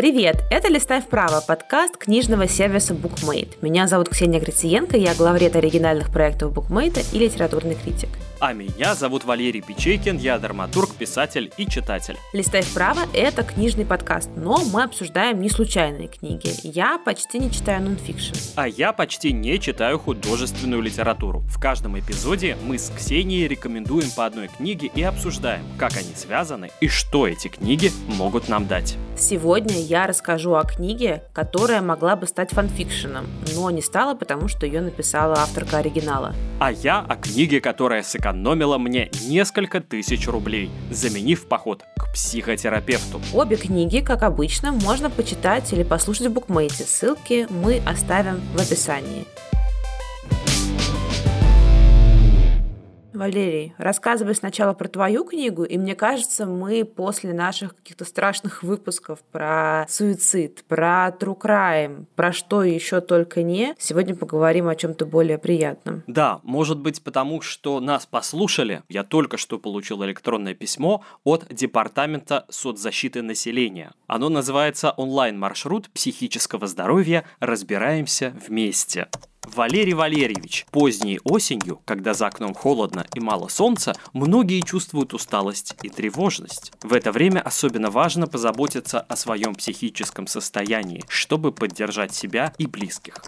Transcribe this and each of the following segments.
Привет! Это «Листай вправо» – подкаст книжного сервиса BookMate. Меня зовут Ксения Грициенко, я главред оригинальных проектов BookMate и литературный критик. А меня зовут Валерий Печейкин, я драматург, писатель и читатель. «Листай вправо» — это книжный подкаст, но мы обсуждаем не случайные книги. Я почти не читаю нонфикшн. А я почти не читаю художественную литературу. В каждом эпизоде мы с Ксенией рекомендуем по одной книге и обсуждаем, как они связаны и что эти книги могут нам дать. Сегодня я расскажу о книге, которая могла бы стать фанфикшеном, но не стала, потому что ее написала авторка оригинала. А я о книге, которая сэкономила мне несколько тысяч рублей, заменив поход к психотерапевту. Обе книги, как обычно, можно почитать или послушать в букмейте. Ссылки мы оставим в описании. Валерий, рассказывай сначала про твою книгу, и мне кажется, мы после наших каких-то страшных выпусков про суицид, про true crime, про что еще только не, сегодня поговорим о чем-то более приятном. Да, может быть потому, что нас послушали. Я только что получил электронное письмо от Департамента соцзащиты населения. Оно называется «Онлайн-маршрут психического здоровья. Разбираемся вместе». Валерий Валерьевич, поздней осенью, когда за окном холодно и мало солнца, многие чувствуют усталость и тревожность. В это время особенно важно позаботиться о своем психическом состоянии, чтобы поддержать себя и близких.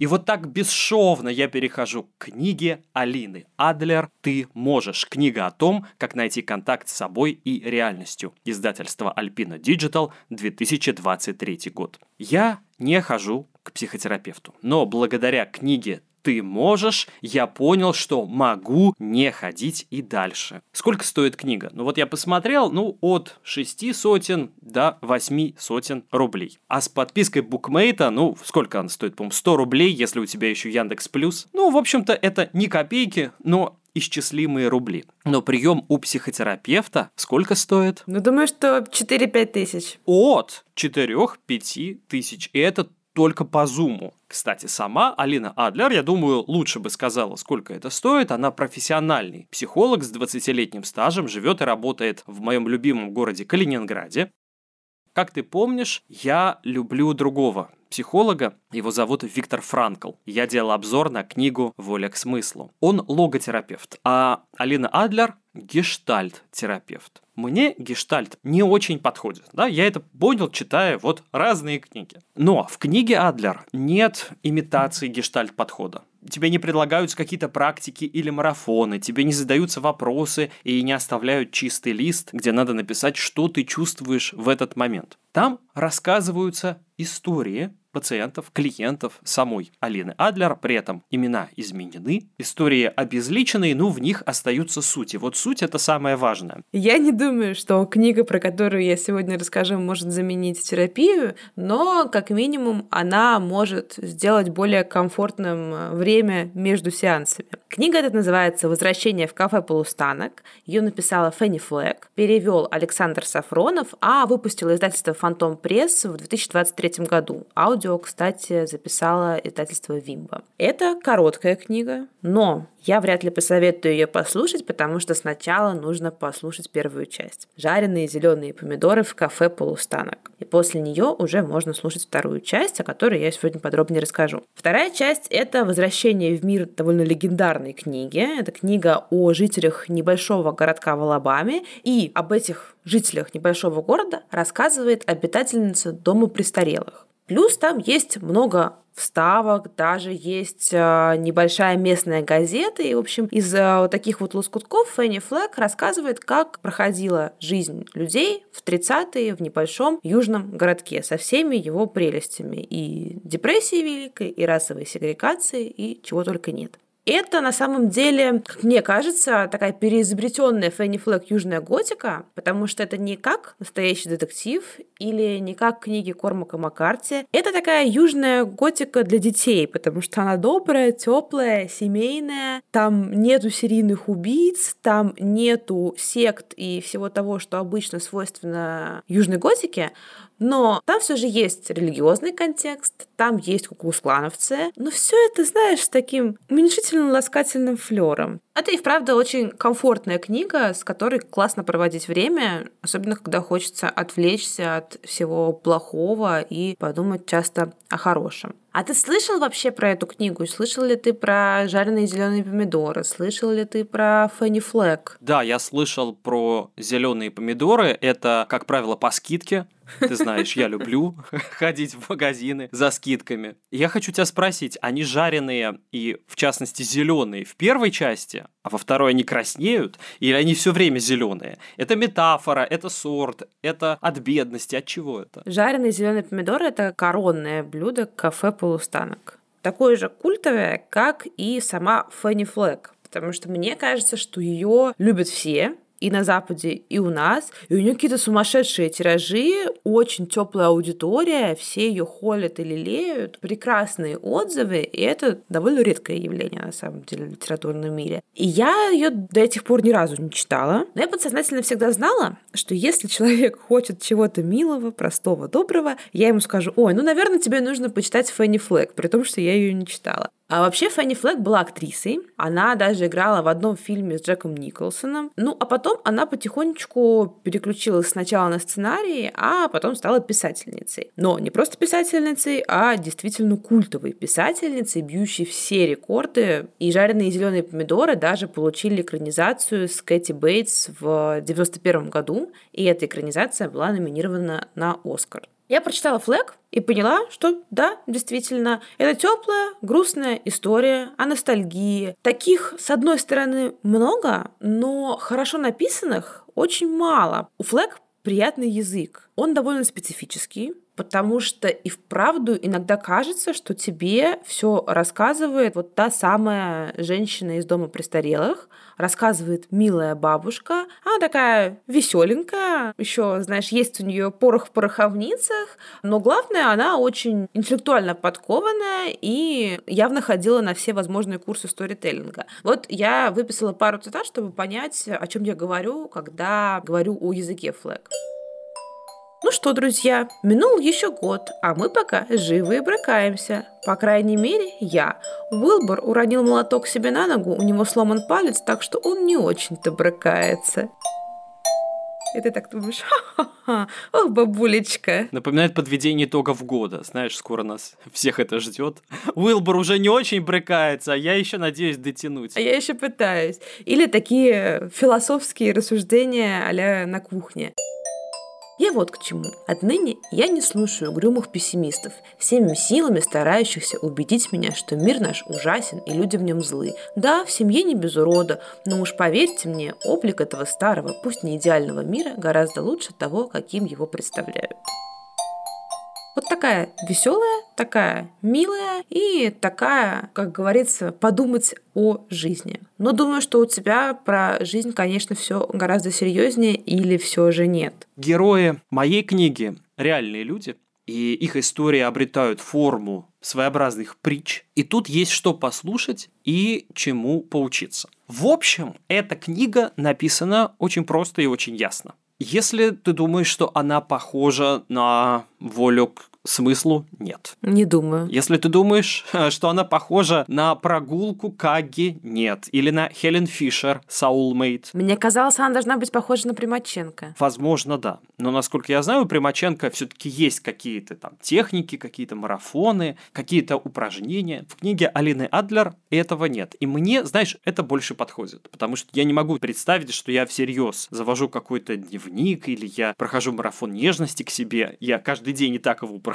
И вот так бесшовно я перехожу к книге Алины Адлер «Ты можешь». Книга о том, как найти контакт с собой и реальностью. Издательство Alpina Digital, 2023 год. Я не хожу к психотерапевту. Но благодаря книге ты можешь, я понял, что могу не ходить и дальше. Сколько стоит книга? Ну вот я посмотрел, ну от 6 сотен до 8 сотен рублей. А с подпиской букмейта, ну сколько она стоит, по-моему, 100 рублей, если у тебя еще Яндекс Плюс. Ну, в общем-то, это не копейки, но исчислимые рубли. Но прием у психотерапевта сколько стоит? Ну, думаю, что 4-5 тысяч. От 4-5 тысяч. И это только по зуму. Кстати, сама Алина Адлер, я думаю, лучше бы сказала, сколько это стоит. Она профессиональный психолог с 20-летним стажем, живет и работает в моем любимом городе Калининграде. Как ты помнишь, я люблю другого психолога, его зовут Виктор Франкл. Я делал обзор на книгу «Воля к смыслу». Он логотерапевт, а Алина Адлер – гештальт-терапевт. Мне гештальт не очень подходит, да, я это понял, читая вот разные книги. Но в книге Адлер нет имитации гештальт-подхода тебе не предлагаются какие-то практики или марафоны, тебе не задаются вопросы и не оставляют чистый лист, где надо написать, что ты чувствуешь в этот момент. Там рассказываются истории пациентов, клиентов самой Алины Адлер. При этом имена изменены, истории обезличены, но в них остаются сути. Вот суть это самое важное. Я не думаю, что книга, про которую я сегодня расскажу, может заменить терапию, но как минимум она может сделать более комфортным э, время между сеансами. Книга эта называется «Возвращение в кафе полустанок». Ее написала Фенни Флэк, перевел Александр Сафронов, а выпустила издательство «Фантом Пресс» в 2023 году. Аудио аудио, кстати, записала издательство Вимба. Это короткая книга, но я вряд ли посоветую ее послушать, потому что сначала нужно послушать первую часть. Жареные зеленые помидоры в кафе полустанок. И после нее уже можно слушать вторую часть, о которой я сегодня подробнее расскажу. Вторая часть — это возвращение в мир довольно легендарной книги. Это книга о жителях небольшого городка в Алабаме. И об этих жителях небольшого города рассказывает обитательница дома престарелых. Плюс там есть много вставок, даже есть э, небольшая местная газета. И, в общем, из э, вот таких вот лоскутков Фенни Флэк рассказывает, как проходила жизнь людей в 30-е в небольшом южном городке со всеми его прелестями. И депрессией великой, и расовой сегрегацией, и чего только нет. Это на самом деле, как мне кажется, такая переизобретенная Фенни Флэк южная готика, потому что это не как настоящий детектив или не как книги Кормака Маккарти. Это такая южная готика для детей, потому что она добрая, теплая, семейная. Там нету серийных убийц, там нету сект и всего того, что обычно свойственно южной готике, но там все же есть религиозный контекст, там есть куклусклановцы, но все это, знаешь, с таким уменьшительным ласкательным флером. Это и вправду очень комфортная книга, с которой классно проводить время, особенно когда хочется отвлечься от всего плохого и подумать часто о хорошем. А ты слышал вообще про эту книгу? Слышал ли ты про жареные зеленые помидоры? Слышал ли ты про Фенни Флэк? Да, я слышал про зеленые помидоры. Это, как правило, по скидке. Ты знаешь, я люблю ходить в магазины за скидками. Я хочу тебя спросить, они жареные и, в частности, зеленые в первой части, а во второй они краснеют, или они все время зеленые? Это метафора, это сорт, это от бедности, от чего это? Жареные зеленые помидоры это коронное блюдо кафе полустанок. Такое же культовое, как и сама Фенни Флэк. Потому что мне кажется, что ее любят все, и на Западе, и у нас. И у нее какие-то сумасшедшие тиражи, очень теплая аудитория, все ее холят и лелеют, прекрасные отзывы, и это довольно редкое явление, на самом деле, в литературном мире. И я ее до этих пор ни разу не читала, но я подсознательно всегда знала, что если человек хочет чего-то милого, простого, доброго, я ему скажу, ой, ну, наверное, тебе нужно почитать Фенни Флэк, при том, что я ее не читала. А вообще Фенни Флэк была актрисой. Она даже играла в одном фильме с Джеком Николсоном. Ну, а потом она потихонечку переключилась сначала на сценарий, а потом стала писательницей. Но не просто писательницей, а действительно культовой писательницей, бьющей все рекорды. И «Жареные зеленые помидоры» даже получили экранизацию с Кэти Бейтс в 91 году. И эта экранизация была номинирована на Оскар. Я прочитала флэг и поняла, что да, действительно, это теплая, грустная история о ностальгии. Таких, с одной стороны, много, но хорошо написанных очень мало. У флэг приятный язык. Он довольно специфический, потому что и вправду иногда кажется, что тебе все рассказывает вот та самая женщина из дома престарелых, рассказывает милая бабушка, она такая веселенькая, еще, знаешь, есть у нее порох в пороховницах, но главное, она очень интеллектуально подкованная и явно ходила на все возможные курсы сторителлинга. Вот я выписала пару цитат, чтобы понять, о чем я говорю, когда говорю о языке флэг. Ну что, друзья, минул еще год, а мы пока живы и брыкаемся. По крайней мере, я. Уилбор уронил молоток себе на ногу, у него сломан палец, так что он не очень-то брыкается. И ты так думаешь, ха-ха-ха, ох, бабулечка. Напоминает подведение итогов года. Знаешь, скоро нас всех это ждет. Уилбор уже не очень брыкается, а я еще надеюсь дотянуть. А я еще пытаюсь. Или такие философские рассуждения а на кухне. Я вот к чему. Отныне я не слушаю угрюмых пессимистов, всеми силами старающихся убедить меня, что мир наш ужасен и люди в нем злы. Да, в семье не без урода, но уж поверьте мне, облик этого старого, пусть не идеального мира гораздо лучше того, каким его представляют. Вот такая веселая, такая милая и такая, как говорится, подумать о жизни. Но думаю, что у тебя про жизнь, конечно, все гораздо серьезнее или все же нет. Герои моей книги реальные люди, и их истории обретают форму своеобразных притч. И тут есть что послушать и чему поучиться. В общем, эта книга написана очень просто и очень ясно. Если ты думаешь, что она похожа на волю к смыслу, нет. Не думаю. Если ты думаешь, что она похожа на прогулку Каги, нет. Или на Хелен Фишер, Soulmate. Мне казалось, она должна быть похожа на Примаченко. Возможно, да. Но, насколько я знаю, у Примаченко все-таки есть какие-то там техники, какие-то марафоны, какие-то упражнения. В книге Алины Адлер этого нет. И мне, знаешь, это больше подходит. Потому что я не могу представить, что я всерьез завожу какой-то дневник или я прохожу марафон нежности к себе. Я каждый день не так его прохожу.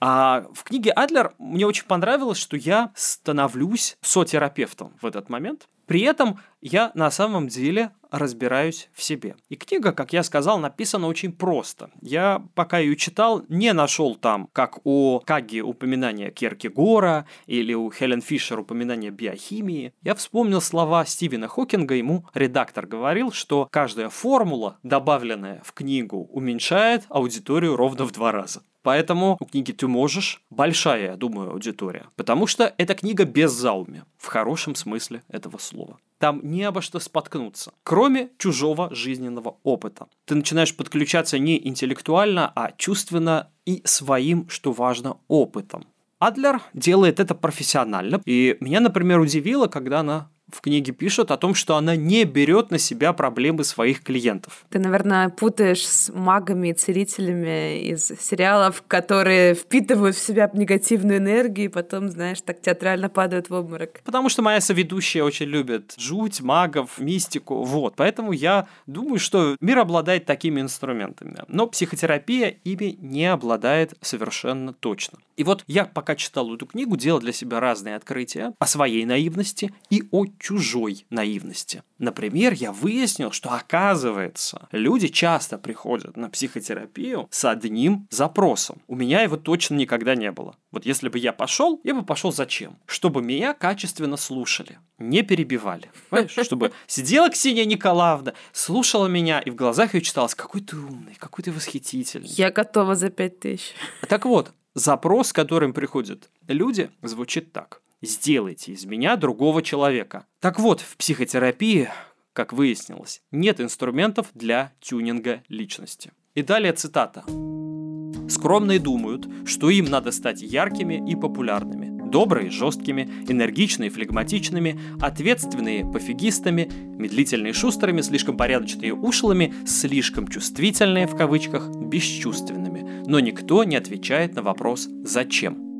А в книге Адлер мне очень понравилось, что я становлюсь сотерапевтом в этот момент. При этом я на самом деле разбираюсь в себе. И книга, как я сказал, написана очень просто. Я, пока ее читал, не нашел там, как у Каги упоминания Киркегора или у Хелен Фишер упоминания биохимии. Я вспомнил слова Стивена Хокинга, ему редактор говорил, что каждая формула, добавленная в книгу, уменьшает аудиторию ровно в два раза. Поэтому у книги «Ты можешь» большая, я думаю, аудитория. Потому что это книга без зауми, в хорошем смысле этого слова. Там не обо что споткнуться, кроме чужого жизненного опыта. Ты начинаешь подключаться не интеллектуально, а чувственно и своим, что важно, опытом. Адлер делает это профессионально. И меня, например, удивило, когда она в книге пишут о том, что она не берет на себя проблемы своих клиентов. Ты, наверное, путаешь с магами и целителями из сериалов, которые впитывают в себя негативную энергию и потом, знаешь, так театрально падают в обморок. Потому что моя соведущая очень любит жуть, магов, мистику. Вот. Поэтому я думаю, что мир обладает такими инструментами. Но психотерапия ими не обладает совершенно точно. И вот я пока читал эту книгу, делал для себя разные открытия о своей наивности и о чужой наивности. Например, я выяснил, что оказывается, люди часто приходят на психотерапию с одним запросом. У меня его точно никогда не было. Вот если бы я пошел, я бы пошел зачем? Чтобы меня качественно слушали, не перебивали. Понимаешь? Чтобы сидела Ксения Николаевна, слушала меня, и в глазах ее читалось, какой ты умный, какой ты восхитительный. Я готова за пять тысяч. Так вот, запрос, с которым приходят люди, звучит так. Сделайте из меня другого человека. Так вот, в психотерапии, как выяснилось, нет инструментов для тюнинга личности. И далее цитата. Скромные думают, что им надо стать яркими и популярными, добрые – жесткими, энергичные – флегматичными, ответственные – пофигистами, медлительные – шустрыми, слишком порядочные – ушлыми, слишком чувствительные, в кавычках, бесчувственными. Но никто не отвечает на вопрос «зачем?».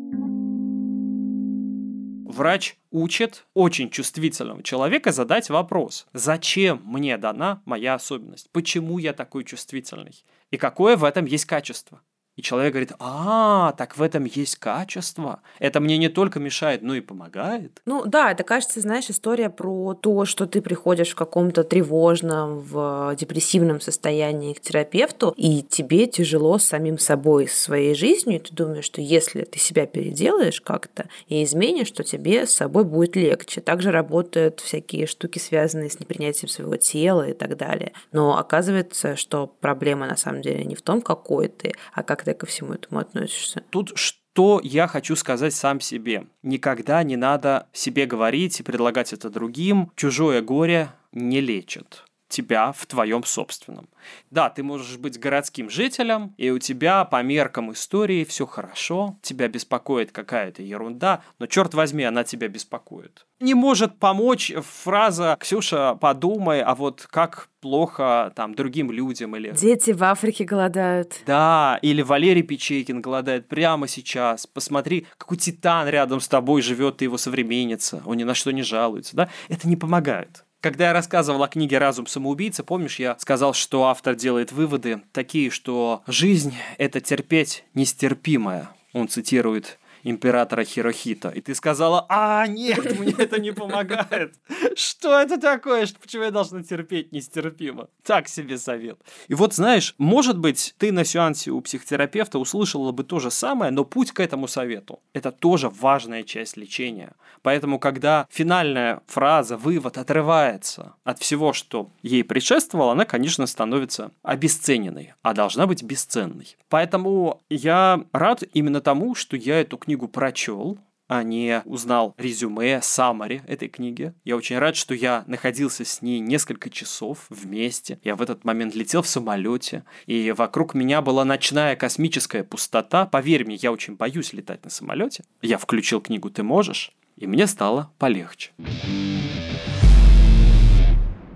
Врач учит очень чувствительного человека задать вопрос, зачем мне дана моя особенность, почему я такой чувствительный и какое в этом есть качество. И человек говорит, а, так в этом есть качество. Это мне не только мешает, но и помогает. Ну да, это кажется, знаешь, история про то, что ты приходишь в каком-то тревожном, в депрессивном состоянии к терапевту, и тебе тяжело с самим собой, с своей жизнью, и ты думаешь, что если ты себя переделаешь как-то и изменишь, то тебе с собой будет легче. Также работают всякие штуки, связанные с непринятием своего тела и так далее. Но оказывается, что проблема на самом деле не в том, какой ты, а как ты ко всему этому относишься? Тут что я хочу сказать сам себе? Никогда не надо себе говорить и предлагать это другим. Чужое горе не лечит тебя в твоем собственном. Да, ты можешь быть городским жителем, и у тебя по меркам истории все хорошо, тебя беспокоит какая-то ерунда, но черт возьми, она тебя беспокоит. Не может помочь фраза «Ксюша, подумай, а вот как плохо там другим людям» или «Дети в Африке голодают». Да, или Валерий Печейкин голодает прямо сейчас. Посмотри, какой титан рядом с тобой живет, ты его современница, он ни на что не жалуется. Да? Это не помогает. Когда я рассказывал о книге «Разум самоубийцы», помнишь, я сказал, что автор делает выводы такие, что жизнь – это терпеть нестерпимое. Он цитирует императора Хирохита. И ты сказала, а, нет, мне это не помогает. Что это такое? Почему я должна терпеть нестерпимо? Так себе совет. И вот знаешь, может быть, ты на сеансе у психотерапевта услышала бы то же самое, но путь к этому совету – это тоже важная часть лечения. Поэтому, когда финальная фраза, вывод отрывается от всего, что ей предшествовало, она, конечно, становится обесцененной, а должна быть бесценной. Поэтому я рад именно тому, что я эту книгу книгу прочел, а не узнал резюме, саммари этой книги. Я очень рад, что я находился с ней несколько часов вместе. Я в этот момент летел в самолете, и вокруг меня была ночная космическая пустота. Поверь мне, я очень боюсь летать на самолете. Я включил книгу «Ты можешь», и мне стало полегче.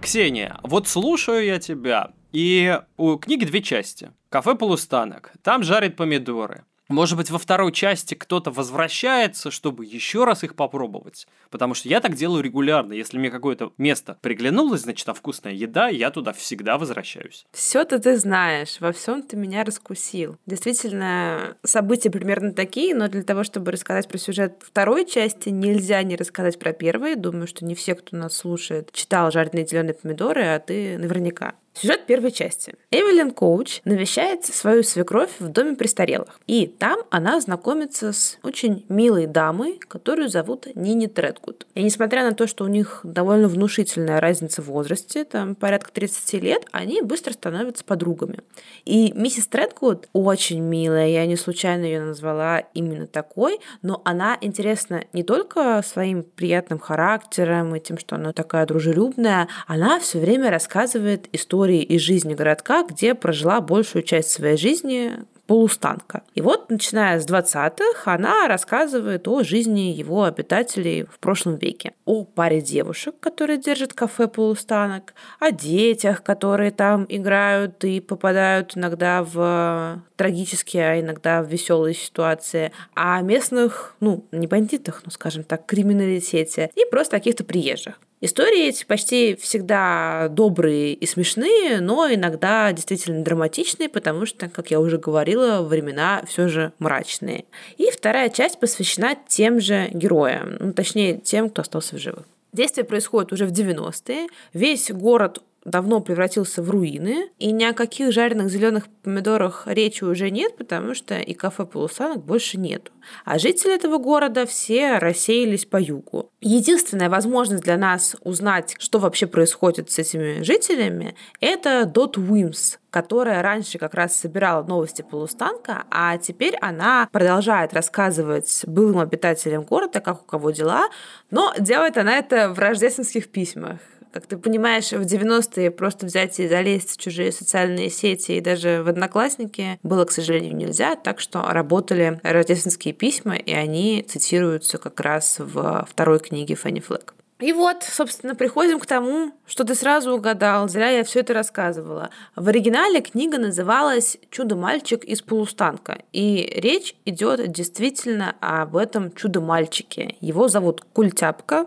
Ксения, вот слушаю я тебя, и у книги две части. Кафе «Полустанок». Там жарят помидоры. Может быть, во второй части кто-то возвращается, чтобы еще раз их попробовать. Потому что я так делаю регулярно. Если мне какое-то место приглянулось, значит, там вкусная еда, я туда всегда возвращаюсь. Все-то ты знаешь, во всем ты меня раскусил. Действительно, события примерно такие, но для того, чтобы рассказать про сюжет второй части, нельзя не рассказать про первые. Думаю, что не все, кто нас слушает, читал «Жареные зеленые помидоры», а ты наверняка. Сюжет первой части. Эвелин Коуч навещает свою свекровь в доме престарелых. И там она знакомится с очень милой дамой, которую зовут Нини Тредгуд. И несмотря на то, что у них довольно внушительная разница в возрасте, там порядка 30 лет, они быстро становятся подругами. И миссис Тредгуд очень милая, я не случайно ее назвала именно такой, но она интересна не только своим приятным характером и тем, что она такая дружелюбная, она все время рассказывает историю истории из жизни городка, где прожила большую часть своей жизни полустанка. И вот, начиная с 20-х, она рассказывает о жизни его обитателей в прошлом веке. О паре девушек, которые держат кафе полустанок, о детях, которые там играют и попадают иногда в трагические, а иногда в веселые ситуации, о местных, ну, не бандитах, ну, скажем так, криминалитете и просто каких-то приезжих. Истории эти почти всегда добрые и смешные, но иногда действительно драматичные, потому что, как я уже говорила, времена все же мрачные. И вторая часть посвящена тем же героям, ну, точнее, тем, кто остался в живых. Действие происходит уже в 90-е. Весь город давно превратился в руины, и ни о каких жареных зеленых помидорах речи уже нет, потому что и кафе полусанок больше нету. А жители этого города все рассеялись по югу. Единственная возможность для нас узнать, что вообще происходит с этими жителями, это Дот Уимс, которая раньше как раз собирала новости полустанка, а теперь она продолжает рассказывать былым обитателям города, как у кого дела, но делает она это в рождественских письмах. Как ты понимаешь, в 90-е просто взять и залезть в чужие социальные сети и даже в Одноклассники было, к сожалению, нельзя, так что работали рождественские письма, и они цитируются как раз в второй книге Фанни Флэк. И вот, собственно, приходим к тому, что ты сразу угадал, зря я все это рассказывала. В оригинале книга называлась «Чудо-мальчик из полустанка», и речь идет действительно об этом чудо-мальчике. Его зовут Культяпка.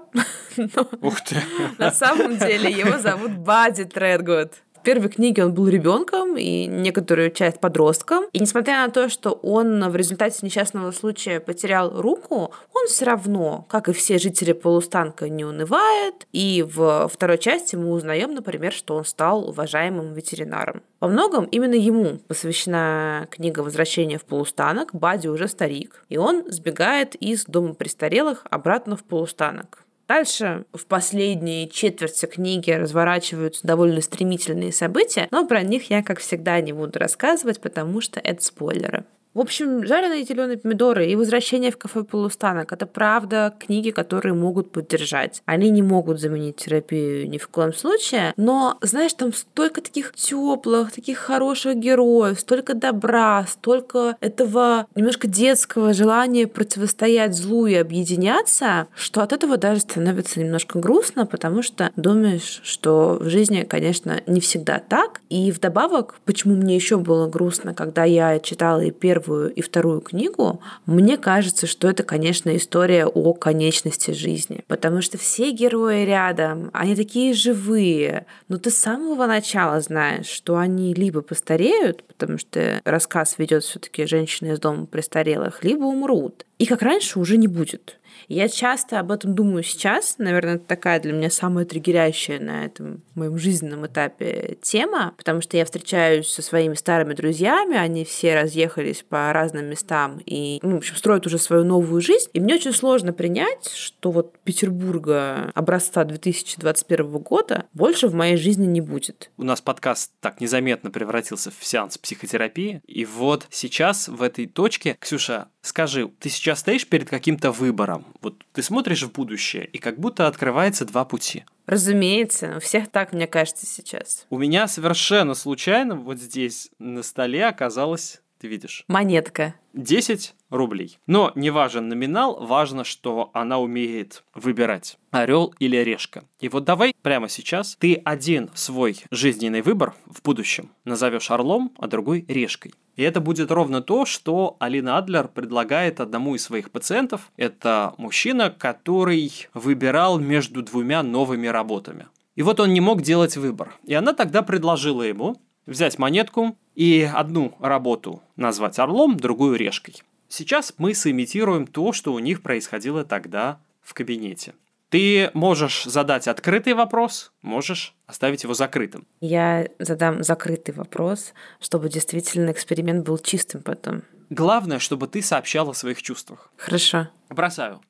Ух ты! На самом деле его зовут Бади Тредгуд. В первой книге он был ребенком и некоторую часть подростком. И несмотря на то, что он в результате несчастного случая потерял руку, он все равно, как и все жители полустанка, не унывает. И в второй части мы узнаем, например, что он стал уважаемым ветеринаром. Во многом именно ему посвящена книга «Возвращение в полустанок». Бади уже старик, и он сбегает из дома престарелых обратно в полустанок. Дальше в последней четверти книги разворачиваются довольно стремительные события, но про них я, как всегда, не буду рассказывать, потому что это спойлеры. В общем, жареные зеленые помидоры и возвращение в кафе полустанок – это правда книги, которые могут поддержать. Они не могут заменить терапию ни в коем случае, но, знаешь, там столько таких теплых, таких хороших героев, столько добра, столько этого немножко детского желания противостоять злу и объединяться, что от этого даже становится немножко грустно, потому что думаешь, что в жизни, конечно, не всегда так. И вдобавок, почему мне еще было грустно, когда я читала и первый первую и вторую книгу, мне кажется, что это, конечно, история о конечности жизни. Потому что все герои рядом, они такие живые. Но ты с самого начала знаешь, что они либо постареют, потому что рассказ ведет все-таки женщины из дома престарелых, либо умрут. И как раньше уже не будет. Я часто об этом думаю сейчас. Наверное, это такая для меня самая триггерящая на этом моем жизненном этапе тема, потому что я встречаюсь со своими старыми друзьями, они все разъехались по разным местам и, ну, в общем, строят уже свою новую жизнь. И мне очень сложно принять, что вот Петербурга образца 2021 года больше в моей жизни не будет. У нас подкаст так незаметно превратился в сеанс психотерапии. И вот сейчас в этой точке, Ксюша, скажи, ты сейчас стоишь перед каким-то выбором. Вот ты смотришь в будущее, и как будто открывается два пути. Разумеется, у всех так, мне кажется, сейчас. У меня совершенно случайно вот здесь на столе оказалась, ты видишь? Монетка. 10 рублей. Но не важен номинал, важно, что она умеет выбирать орел или решка. И вот давай прямо сейчас ты один свой жизненный выбор в будущем назовешь орлом, а другой решкой. И это будет ровно то, что Алина Адлер предлагает одному из своих пациентов. Это мужчина, который выбирал между двумя новыми работами. И вот он не мог делать выбор. И она тогда предложила ему взять монетку и одну работу назвать орлом, другую решкой. Сейчас мы сымитируем то, что у них происходило тогда в кабинете. Ты можешь задать открытый вопрос, можешь оставить его закрытым. Я задам закрытый вопрос, чтобы действительно эксперимент был чистым потом. Главное, чтобы ты сообщал о своих чувствах. Хорошо. Бросаю.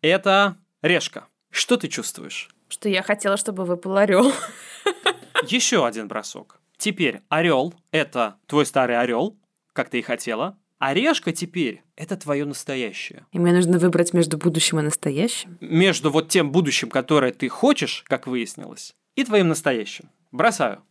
Это решка. Что ты чувствуешь? Что я хотела, чтобы выпал орел. Еще один бросок. Теперь орел – это твой старый орел, как ты и хотела. Орешка теперь — это твое настоящее. И мне нужно выбрать между будущим и настоящим? Между вот тем будущим, которое ты хочешь, как выяснилось, и твоим настоящим. Бросаю.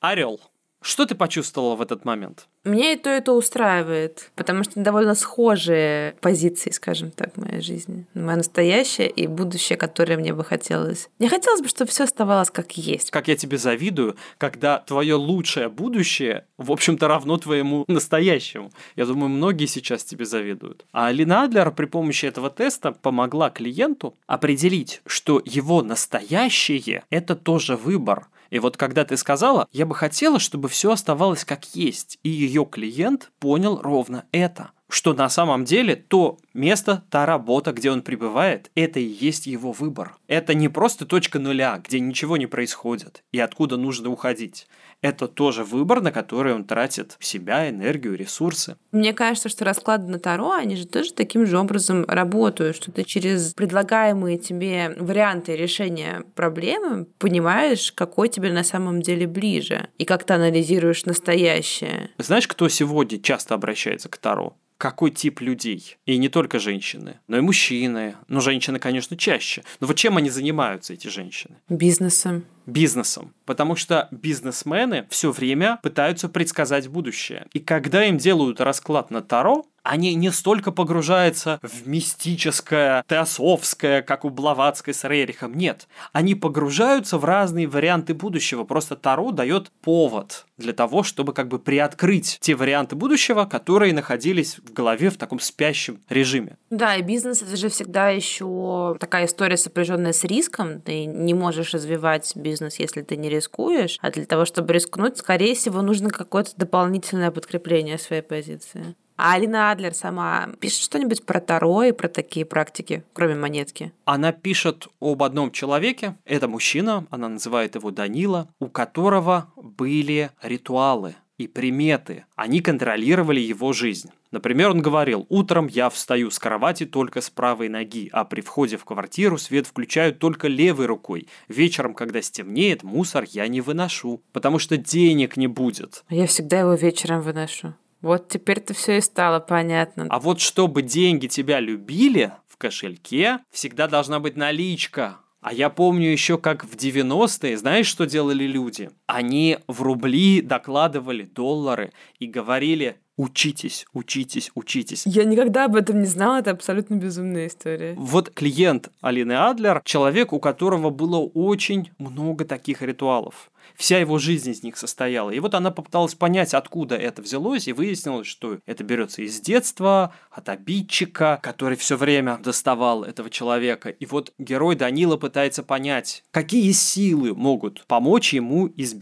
Орел. Что ты почувствовала в этот момент? Меня и то, и то устраивает, потому что довольно схожие позиции, скажем так, в моей жизни. Мое настоящее и будущее, которое мне бы хотелось. Мне хотелось бы, чтобы все оставалось как есть. Как я тебе завидую, когда твое лучшее будущее, в общем-то, равно твоему настоящему. Я думаю, многие сейчас тебе завидуют. А Алина Адлер при помощи этого теста помогла клиенту определить, что его настоящее – это тоже выбор – и вот когда ты сказала, я бы хотела, чтобы все оставалось как есть, и ее клиент понял ровно это что на самом деле то место, та работа, где он пребывает, это и есть его выбор. Это не просто точка нуля, где ничего не происходит и откуда нужно уходить это тоже выбор, на который он тратит себя, энергию, ресурсы. Мне кажется, что расклады на Таро, они же тоже таким же образом работают, что ты через предлагаемые тебе варианты решения проблемы понимаешь, какой тебе на самом деле ближе, и как ты анализируешь настоящее. Знаешь, кто сегодня часто обращается к Таро? Какой тип людей. И не только женщины, но и мужчины. Ну, женщины, конечно, чаще. Но вот чем они занимаются, эти женщины? Бизнесом бизнесом, потому что бизнесмены все время пытаются предсказать будущее. И когда им делают расклад на Таро, они не столько погружаются в мистическое, теософское, как у Блаватской с Рерихом. Нет. Они погружаются в разные варианты будущего. Просто Таро дает повод для того, чтобы как бы приоткрыть те варианты будущего, которые находились в голове в таком спящем режиме. Да, и бизнес это же всегда еще такая история, сопряженная с риском. Ты не можешь развивать бизнес, если ты не рискуешь. А для того, чтобы рискнуть, скорее всего, нужно какое-то дополнительное подкрепление своей позиции. А Алина Адлер сама пишет что-нибудь про Таро и про такие практики, кроме монетки? Она пишет об одном человеке, это мужчина, она называет его Данила, у которого были ритуалы и приметы. Они контролировали его жизнь. Например, он говорил, утром я встаю с кровати только с правой ноги, а при входе в квартиру свет включаю только левой рукой. Вечером, когда стемнеет, мусор я не выношу, потому что денег не будет. Я всегда его вечером выношу. Вот теперь-то все и стало понятно. А вот чтобы деньги тебя любили, в кошельке всегда должна быть наличка. А я помню еще, как в 90-е, знаешь, что делали люди? Они в рубли докладывали доллары и говорили, учитесь, учитесь, учитесь. Я никогда об этом не знала, это абсолютно безумная история. Вот клиент Алины Адлер, человек, у которого было очень много таких ритуалов вся его жизнь из них состояла. И вот она попыталась понять, откуда это взялось, и выяснилось, что это берется из детства, от обидчика, который все время доставал этого человека. И вот герой Данила пытается понять, какие силы могут помочь ему избежать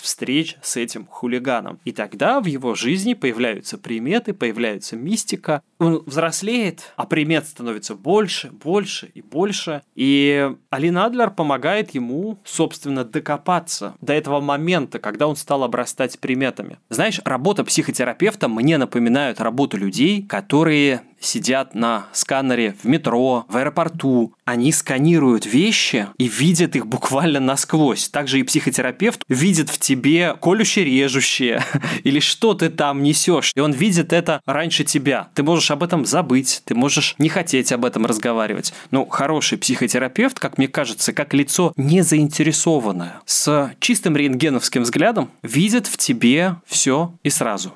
встреч с этим хулиганом. И тогда в его жизни появляются приметы, появляется мистика. Он взрослеет, а примет становится больше, больше и больше. И Алина Адлер помогает ему, собственно, докопаться до этого момента, когда он стал обрастать приметами. Знаешь, работа психотерапевта мне напоминает работу людей, которые сидят на сканере в метро, в аэропорту. Они сканируют вещи и видят их буквально насквозь. Также и психотерапевт видит в тебе колюще-режущее или что ты там несешь. И он видит это раньше тебя. Ты можешь об этом забыть, ты можешь не хотеть об этом разговаривать. Но хороший психотерапевт, как мне кажется, как лицо не заинтересованное, с чистым рентгеновским взглядом, видит в тебе все и сразу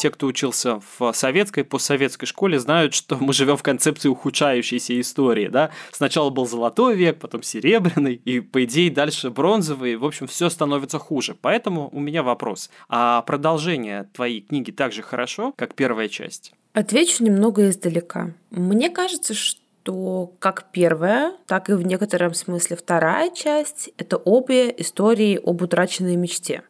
те, кто учился в советской, постсоветской школе, знают, что мы живем в концепции ухудшающейся истории, да. Сначала был золотой век, потом серебряный, и, по идее, дальше бронзовый. В общем, все становится хуже. Поэтому у меня вопрос. А продолжение твоей книги так же хорошо, как первая часть? Отвечу немного издалека. Мне кажется, что что как первая, так и в некотором смысле вторая часть — это обе истории об утраченной мечте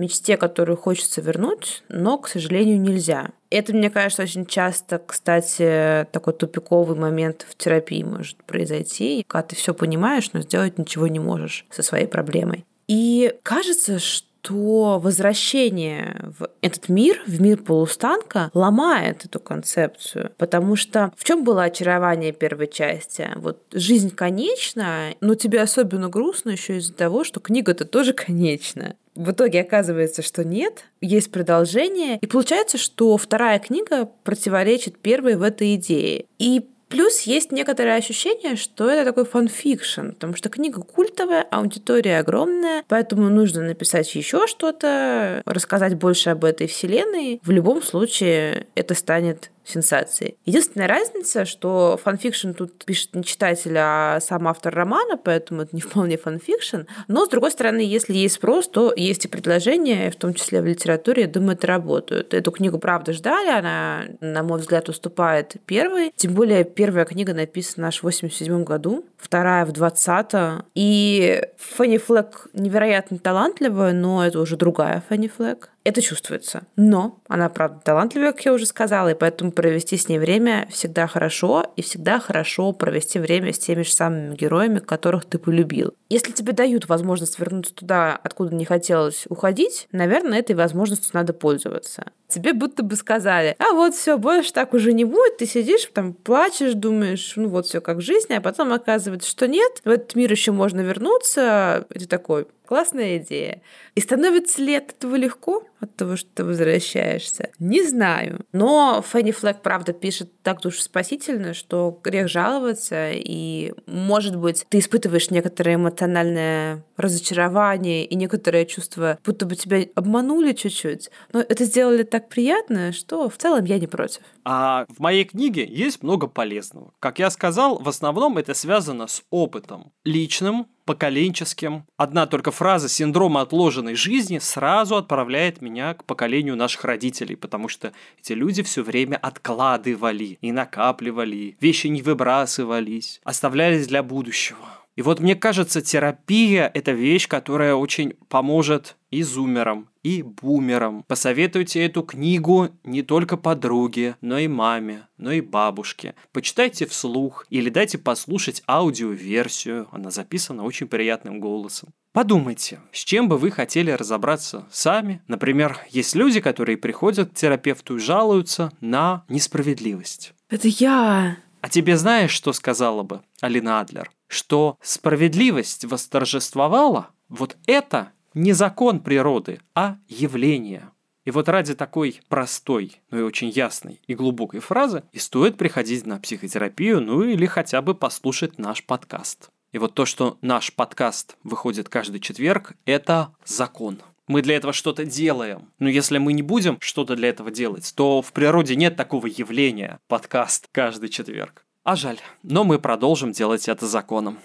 мечте, которую хочется вернуть, но, к сожалению, нельзя. Это, мне кажется, очень часто, кстати, такой тупиковый момент в терапии может произойти, когда ты все понимаешь, но сделать ничего не можешь со своей проблемой. И кажется, что то возвращение в этот мир, в мир полустанка, ломает эту концепцию. Потому что в чем было очарование первой части? Вот жизнь конечна, но тебе особенно грустно еще из-за того, что книга-то тоже конечна. В итоге оказывается, что нет, есть продолжение. И получается, что вторая книга противоречит первой в этой идее. И Плюс есть некоторое ощущение, что это такой fan fiction, потому что книга культовая, аудитория огромная, поэтому нужно написать еще что-то, рассказать больше об этой вселенной. В любом случае это станет сенсацией. Единственная разница, что фанфикшн тут пишет не читатель, а сам автор романа, поэтому это не вполне фанфикшн. Но, с другой стороны, если есть спрос, то есть и предложение, в том числе в литературе, я думаю, это работает. Эту книгу, правда, ждали, она, на мой взгляд, уступает первой. Тем более, первая книга написана аж в 87 году, вторая в 20 И Фэнни Флэгг невероятно талантливая, но это уже другая Фэнни Флэгг. Это чувствуется. Но она, правда, талантливая, как я уже сказала, и поэтому провести с ней время всегда хорошо, и всегда хорошо провести время с теми же самыми героями, которых ты полюбил. Если тебе дают возможность вернуться туда, откуда не хотелось уходить, наверное, этой возможностью надо пользоваться. Тебе будто бы сказали, а вот все, больше так уже не будет, ты сидишь, там плачешь, думаешь, ну вот все как в жизни, а потом оказывается, что нет, в этот мир еще можно вернуться, ты такой, Классная идея. И становится ли от этого легко, от того, что ты возвращаешься? Не знаю. Но Фенни Флэк, правда, пишет так душеспасительно, что грех жаловаться, и, может быть, ты испытываешь некоторое эмоциональное разочарование и некоторое чувство, будто бы тебя обманули чуть-чуть, но это сделали так приятно, что в целом я не против. А в моей книге есть много полезного. Как я сказал, в основном это связано с опытом личным, поколенческим. Одна только фраза синдрома отложенной жизни сразу отправляет меня к поколению наших родителей, потому что эти люди все время откладывали и накапливали, вещи не выбрасывались, оставлялись для будущего. И вот мне кажется, терапия – это вещь, которая очень поможет и зумерам, и бумерам. Посоветуйте эту книгу не только подруге, но и маме, но и бабушке. Почитайте вслух или дайте послушать аудиоверсию. Она записана очень приятным голосом. Подумайте, с чем бы вы хотели разобраться сами. Например, есть люди, которые приходят к терапевту и жалуются на несправедливость. Это я. А тебе знаешь, что сказала бы Алина Адлер? Что справедливость восторжествовала? Вот это не закон природы, а явление. И вот ради такой простой, но и очень ясной и глубокой фразы и стоит приходить на психотерапию, ну или хотя бы послушать наш подкаст. И вот то, что наш подкаст выходит каждый четверг, это закон. Мы для этого что-то делаем. Но если мы не будем что-то для этого делать, то в природе нет такого явления подкаст каждый четверг. А жаль, но мы продолжим делать это законом.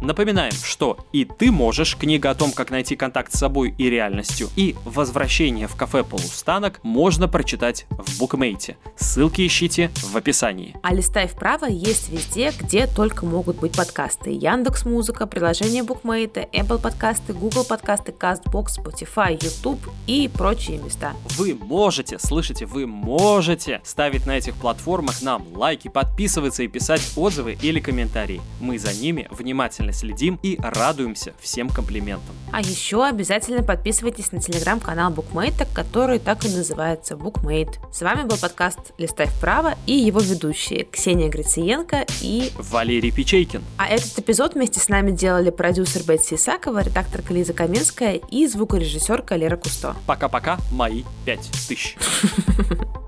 Напоминаем, что и ты можешь, книга о том, как найти контакт с собой и реальностью, и возвращение в кафе полустанок можно прочитать в букмейте. Ссылки ищите в описании. А листай вправо есть везде, где только могут быть подкасты. Яндекс Музыка, приложение букмейта, Apple подкасты, Google подкасты, CastBox, Spotify, YouTube и прочие места. Вы можете, слышите, вы можете ставить на этих платформах нам лайки, подписываться и писать отзывы или комментарии. Мы за ними внимательно внимательно следим и радуемся всем комплиментам. А еще обязательно подписывайтесь на телеграм-канал Букмейта, который так и называется Букмейт. С вами был подкаст «Листай вправо» и его ведущие Ксения Грициенко и Валерий Печейкин. А этот эпизод вместе с нами делали продюсер Бетси Исакова, редакторка Лиза Каменская и звукорежиссерка Лера Кусто. Пока-пока, мои пять тысяч.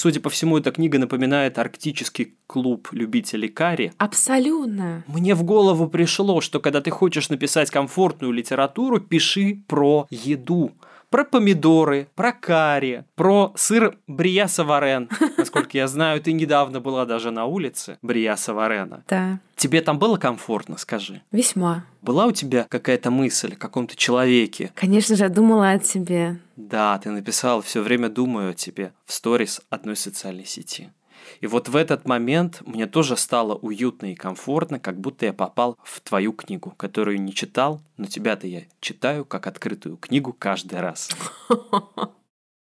Судя по всему, эта книга напоминает арктический клуб любителей карри. Абсолютно. Мне в голову пришло, что когда ты хочешь написать комфортную литературу, пиши про еду про помидоры, про карри, про сыр Брия Саварен. Насколько я знаю, ты недавно была даже на улице Брия Саварена. Да. Тебе там было комфортно, скажи? Весьма. Была у тебя какая-то мысль о каком-то человеке? Конечно же, я думала о тебе. Да, ты написал все время думаю о тебе в сторис одной социальной сети. И вот в этот момент мне тоже стало уютно и комфортно, как будто я попал в твою книгу, которую не читал, но тебя-то я читаю как открытую книгу каждый раз.